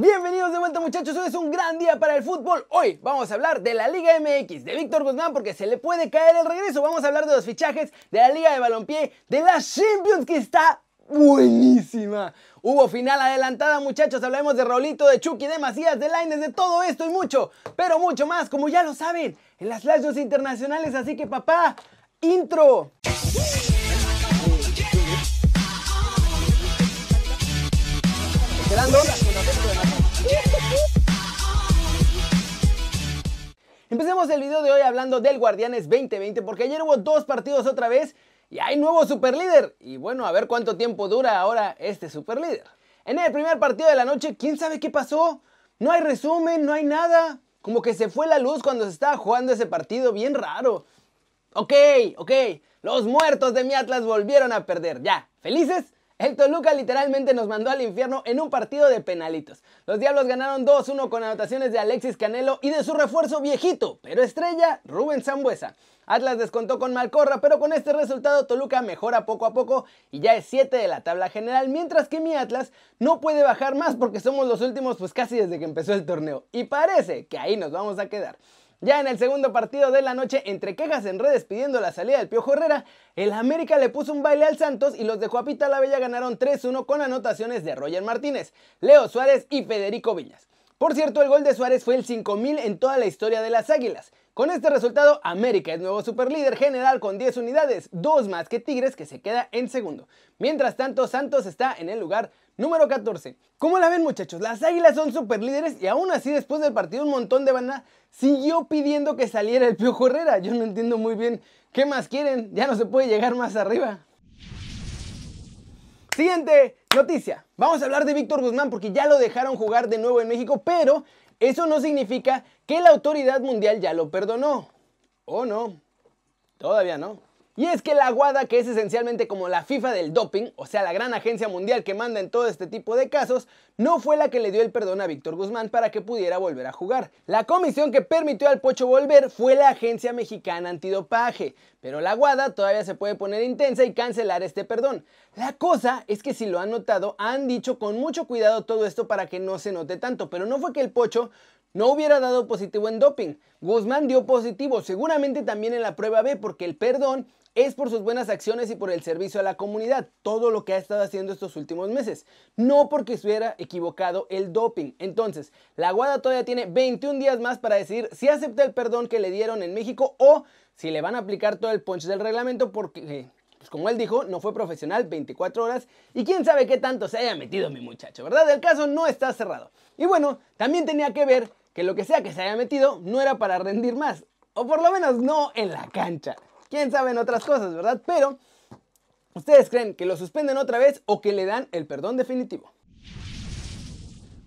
Bienvenidos de vuelta muchachos, hoy es un gran día para el fútbol. Hoy vamos a hablar de la Liga MX, de Víctor Guzmán porque se le puede caer el regreso. Vamos a hablar de los fichajes, de la Liga de Balompié, de la Champions que está buenísima. Hubo final adelantada muchachos, hablemos de Rolito, de Chucky, de Macías, de Laines, de todo esto y mucho, pero mucho más, como ya lo saben, en las flashes internacionales. Así que papá, intro. Empecemos el video de hoy hablando del Guardianes 2020 porque ayer hubo dos partidos otra vez y hay nuevo superlíder. Y bueno, a ver cuánto tiempo dura ahora este superlíder. En el primer partido de la noche, ¿quién sabe qué pasó? No hay resumen, no hay nada. Como que se fue la luz cuando se estaba jugando ese partido, bien raro. Ok, ok, los muertos de mi Atlas volvieron a perder. Ya, ¿felices? El Toluca literalmente nos mandó al infierno en un partido de penalitos. Los Diablos ganaron 2-1 con anotaciones de Alexis Canelo y de su refuerzo viejito, pero estrella, Rubén Zambuesa. Atlas descontó con Malcorra, pero con este resultado Toluca mejora poco a poco y ya es 7 de la tabla general, mientras que mi Atlas no puede bajar más porque somos los últimos pues casi desde que empezó el torneo. Y parece que ahí nos vamos a quedar. Ya en el segundo partido de la noche, entre quejas en redes pidiendo la salida del Piojo Herrera, el América le puso un baile al Santos y los de Juapita la Bella ganaron 3-1 con anotaciones de Roger Martínez, Leo Suárez y Federico Viñas. Por cierto, el gol de Suárez fue el 5000 en toda la historia de las Águilas. Con este resultado, América es nuevo superlíder general con 10 unidades, dos más que Tigres que se queda en segundo. Mientras tanto, Santos está en el lugar número 14. ¿Cómo la ven muchachos? Las Águilas son superlíderes y aún así después del partido un montón de banda siguió pidiendo que saliera el Piojo Herrera. Yo no entiendo muy bien qué más quieren, ya no se puede llegar más arriba. Siguiente noticia. Vamos a hablar de Víctor Guzmán porque ya lo dejaron jugar de nuevo en México, pero eso no significa que la autoridad mundial ya lo perdonó. ¿O no? Todavía no. Y es que la WADA, que es esencialmente como la FIFA del doping, o sea, la gran agencia mundial que manda en todo este tipo de casos, no fue la que le dio el perdón a Víctor Guzmán para que pudiera volver a jugar. La comisión que permitió al Pocho volver fue la Agencia Mexicana Antidopaje, pero la WADA todavía se puede poner intensa y cancelar este perdón. La cosa es que si lo han notado, han dicho con mucho cuidado todo esto para que no se note tanto, pero no fue que el Pocho no hubiera dado positivo en doping. Guzmán dio positivo, seguramente también en la prueba B, porque el perdón es por sus buenas acciones y por el servicio a la comunidad, todo lo que ha estado haciendo estos últimos meses, no porque estuviera equivocado el doping. Entonces, la Guada todavía tiene 21 días más para decidir si acepta el perdón que le dieron en México o si le van a aplicar todo el punch del reglamento porque... Pues como él dijo, no fue profesional 24 horas y quién sabe qué tanto se haya metido mi muchacho, ¿verdad? El caso no está cerrado. Y bueno, también tenía que ver que lo que sea que se haya metido no era para rendir más, o por lo menos no en la cancha quién sabe en otras cosas, ¿verdad? Pero, ¿ustedes creen que lo suspenden otra vez o que le dan el perdón definitivo?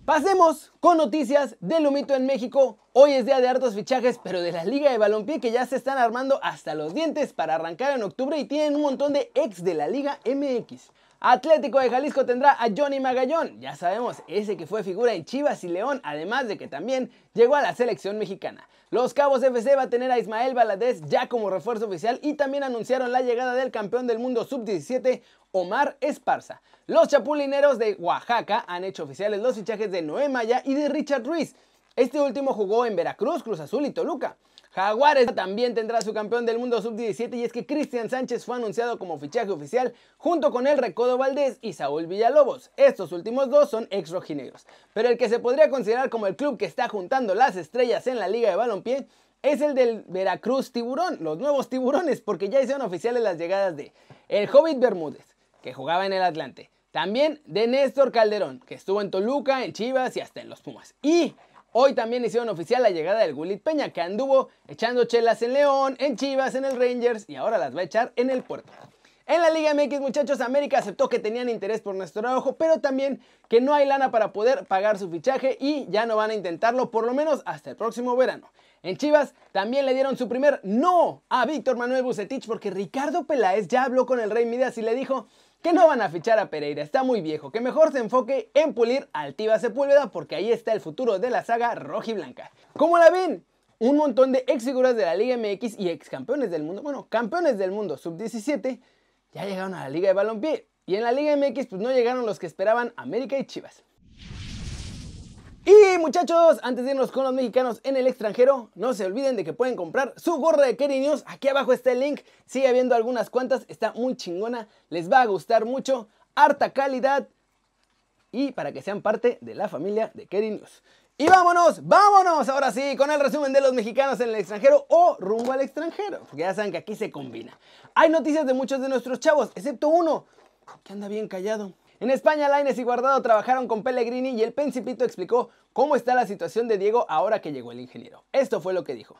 Pasemos con noticias del humito en México. Hoy es día de hartos fichajes, pero de la Liga de Balompié que ya se están armando hasta los dientes para arrancar en octubre y tienen un montón de ex de la Liga MX. Atlético de Jalisco tendrá a Johnny Magallón, ya sabemos, ese que fue figura en Chivas y León, además de que también llegó a la selección mexicana. Los Cabos FC va a tener a Ismael Valadez ya como refuerzo oficial y también anunciaron la llegada del campeón del mundo sub-17, Omar Esparza. Los Chapulineros de Oaxaca han hecho oficiales los fichajes de Noé Maya y de Richard Ruiz. Este último jugó en Veracruz, Cruz Azul y Toluca. Jaguares también tendrá su campeón del mundo sub-17 y es que Cristian Sánchez fue anunciado como fichaje oficial junto con el Recodo Valdés y Saúl Villalobos. Estos últimos dos son ex rojinegros. Pero el que se podría considerar como el club que está juntando las estrellas en la liga de balompié es el del Veracruz Tiburón, los nuevos tiburones, porque ya hicieron oficiales las llegadas de el Hobbit Bermúdez, que jugaba en el Atlante, también de Néstor Calderón, que estuvo en Toluca, en Chivas y hasta en los Pumas. Y Hoy también hicieron oficial la llegada del Gulit Peña, que anduvo echando chelas en León, en Chivas, en el Rangers y ahora las va a echar en el Puerto. En la Liga MX, muchachos, América aceptó que tenían interés por nuestro trabajo, pero también que no hay lana para poder pagar su fichaje y ya no van a intentarlo por lo menos hasta el próximo verano. En Chivas también le dieron su primer no a Víctor Manuel Bucetich porque Ricardo Peláez ya habló con el Rey Midas y le dijo que no van a fichar a Pereira, está muy viejo, que mejor se enfoque en pulir a Altiva Sepúlveda porque ahí está el futuro de la saga rojiblanca. ¿Cómo la ven? Un montón de ex figuras de la Liga MX y ex campeones del mundo, bueno, campeones del mundo sub-17 ya llegaron a la Liga de Balompié y en la Liga MX pues no llegaron los que esperaban América y Chivas. Muchachos, antes de irnos con los mexicanos en el extranjero, no se olviden de que pueden comprar su gorra de Kerry News. Aquí abajo está el link. Sigue habiendo algunas cuantas, está muy chingona, les va a gustar mucho. Harta calidad y para que sean parte de la familia de Kerry News. Y vámonos, vámonos ahora sí con el resumen de los mexicanos en el extranjero o rumbo al extranjero, porque ya saben que aquí se combina. Hay noticias de muchos de nuestros chavos, excepto uno, que anda bien callado. En España, Laines y Guardado trabajaron con Pellegrini y el Principito explicó cómo está la situación de Diego ahora que llegó el ingeniero. Esto fue lo que dijo.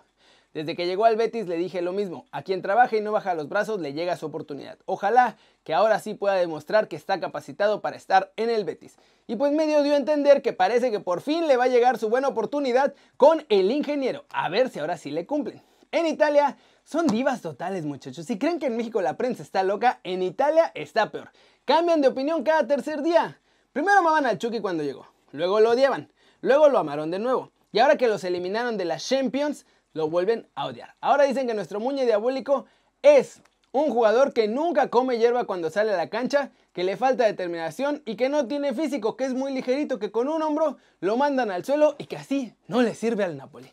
Desde que llegó al Betis le dije lo mismo, a quien trabaja y no baja los brazos le llega su oportunidad. Ojalá que ahora sí pueda demostrar que está capacitado para estar en el Betis. Y pues medio dio a entender que parece que por fin le va a llegar su buena oportunidad con el ingeniero. A ver si ahora sí le cumplen. En Italia son divas totales muchachos. Si creen que en México la prensa está loca, en Italia está peor. Cambian de opinión cada tercer día. Primero amaban al Chucky cuando llegó, luego lo odiaban, luego lo amaron de nuevo. Y ahora que los eliminaron de las Champions, lo vuelven a odiar. Ahora dicen que nuestro muñe diabólico es un jugador que nunca come hierba cuando sale a la cancha, que le falta determinación y que no tiene físico, que es muy ligerito, que con un hombro lo mandan al suelo y que así no le sirve al Napoli.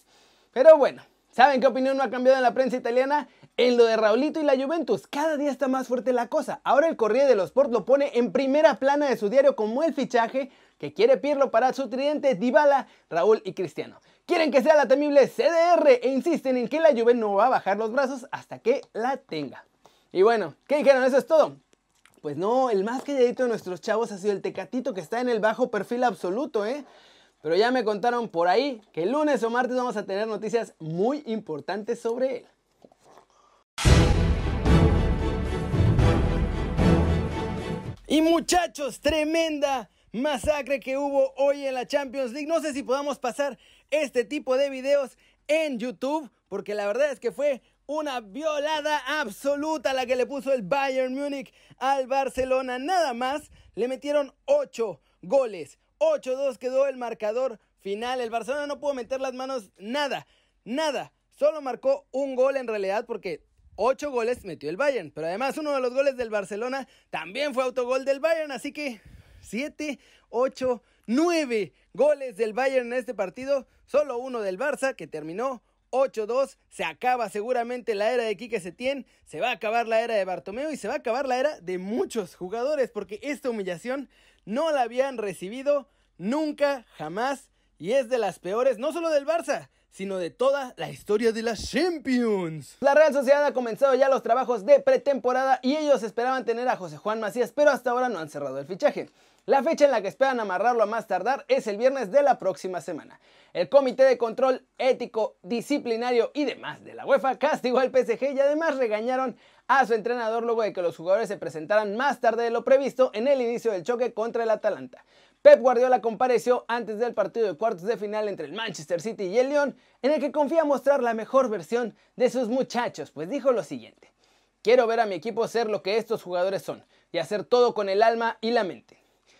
Pero bueno, ¿saben qué opinión no ha cambiado en la prensa italiana? En lo de Raulito y la Juventus, cada día está más fuerte la cosa. Ahora el Corriere de los Sport lo pone en primera plana de su diario como el fichaje que quiere Pirlo para su tridente Dybala, Raúl y Cristiano. Quieren que sea la temible CDR e insisten en que la Juve no va a bajar los brazos hasta que la tenga. Y bueno, ¿qué dijeron? ¿Eso es todo? Pues no, el más calladito de nuestros chavos ha sido el Tecatito que está en el bajo perfil absoluto, ¿eh? Pero ya me contaron por ahí que el lunes o martes vamos a tener noticias muy importantes sobre él. Y muchachos, tremenda masacre que hubo hoy en la Champions League. No sé si podamos pasar este tipo de videos en YouTube, porque la verdad es que fue una violada absoluta la que le puso el Bayern Múnich al Barcelona. Nada más le metieron 8 goles. 8-2 quedó el marcador final. El Barcelona no pudo meter las manos nada, nada. Solo marcó un gol en realidad porque 8 goles metió el Bayern. Pero además uno de los goles del Barcelona también fue autogol del Bayern. Así que 7, 8, 9 goles del Bayern en este partido. Solo uno del Barça que terminó 8-2. Se acaba seguramente la era de Quique Setién. Se va a acabar la era de Bartomeu y se va a acabar la era de muchos jugadores. Porque esta humillación no la habían recibido nunca, jamás. Y es de las peores, no solo del Barça, sino de toda la historia de las Champions. La Real Sociedad ha comenzado ya los trabajos de pretemporada y ellos esperaban tener a José Juan Macías, pero hasta ahora no han cerrado el fichaje. La fecha en la que esperan amarrarlo a más tardar es el viernes de la próxima semana. El Comité de Control Ético, Disciplinario y demás de la UEFA castigó al PSG y además regañaron a su entrenador luego de que los jugadores se presentaran más tarde de lo previsto en el inicio del choque contra el Atalanta. Pep Guardiola compareció antes del partido de cuartos de final entre el Manchester City y el Lyon, en el que confía mostrar la mejor versión de sus muchachos, pues dijo lo siguiente: Quiero ver a mi equipo ser lo que estos jugadores son y hacer todo con el alma y la mente.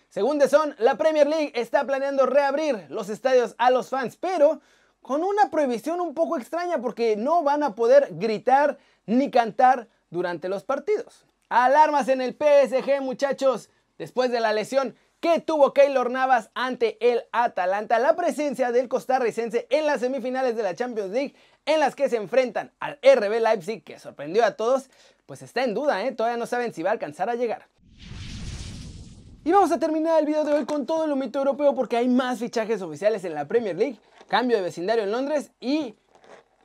Según The Sun, la Premier League está planeando reabrir los estadios a los fans, pero con una prohibición un poco extraña porque no van a poder gritar ni cantar durante los partidos. Alarmas en el PSG, muchachos. Después de la lesión que tuvo Keylor Navas ante el Atalanta, la presencia del costarricense en las semifinales de la Champions League, en las que se enfrentan al RB Leipzig, que sorprendió a todos, pues está en duda, ¿eh? todavía no saben si va a alcanzar a llegar. Y vamos a terminar el video de hoy con todo el humito europeo porque hay más fichajes oficiales en la Premier League, cambio de vecindario en Londres y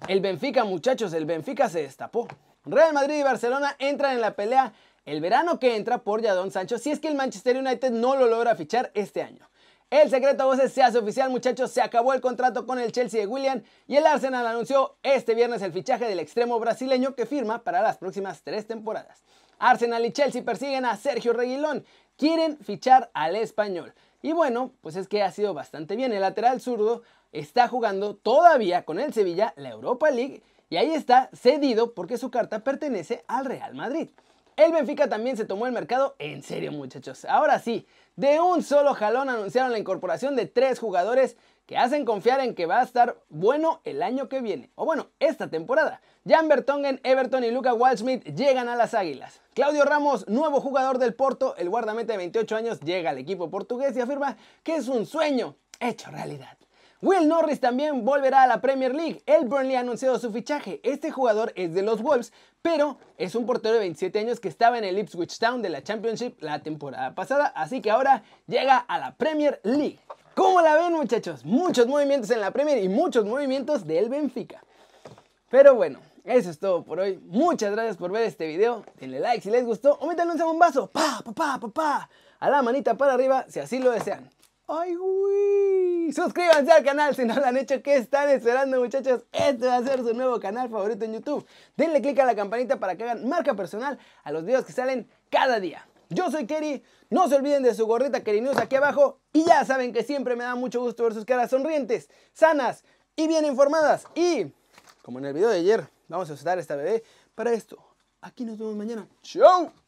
el Benfica, muchachos, el Benfica se destapó. Real Madrid y Barcelona entran en la pelea el verano que entra por Jadon Sancho si es que el Manchester United no lo logra fichar este año. El secreto a voces se hace oficial, muchachos. Se acabó el contrato con el Chelsea de William y el Arsenal anunció este viernes el fichaje del extremo brasileño que firma para las próximas tres temporadas. Arsenal y Chelsea persiguen a Sergio Reguilón quieren fichar al español. Y bueno, pues es que ha sido bastante bien. El lateral zurdo está jugando todavía con el Sevilla la Europa League y ahí está cedido porque su carta pertenece al Real Madrid. El Benfica también se tomó el mercado en serio muchachos. Ahora sí, de un solo jalón anunciaron la incorporación de tres jugadores que hacen confiar en que va a estar bueno el año que viene. O bueno, esta temporada. Jan Bertongen, Everton y Luca Waldschmidt llegan a las Águilas. Claudio Ramos, nuevo jugador del Porto, el guardameta de 28 años, llega al equipo portugués y afirma que es un sueño hecho realidad. Will Norris también volverá a la Premier League. El Burnley ha anunciado su fichaje. Este jugador es de los Wolves, pero es un portero de 27 años que estaba en el Ipswich Town de la Championship la temporada pasada, así que ahora llega a la Premier League. ¿Cómo la ven muchachos? Muchos movimientos en la Premier y muchos movimientos del Benfica. Pero bueno, eso es todo por hoy. Muchas gracias por ver este video. Denle like si les gustó o métanle un bombazo. Pa, pa, pa, pa, pa. A la manita para arriba si así lo desean. ¡Ay, güey! Suscríbanse al canal si no lo han hecho. ¿Qué están esperando, muchachos? Este va a ser su nuevo canal favorito en YouTube. Denle click a la campanita para que hagan marca personal a los videos que salen cada día. Yo soy Kerry. No se olviden de su gorrita Kerry News aquí abajo. Y ya saben que siempre me da mucho gusto ver sus caras sonrientes, sanas y bien informadas. Y, como en el video de ayer, vamos a usar esta bebé para esto. Aquí nos vemos mañana. ¡Chao!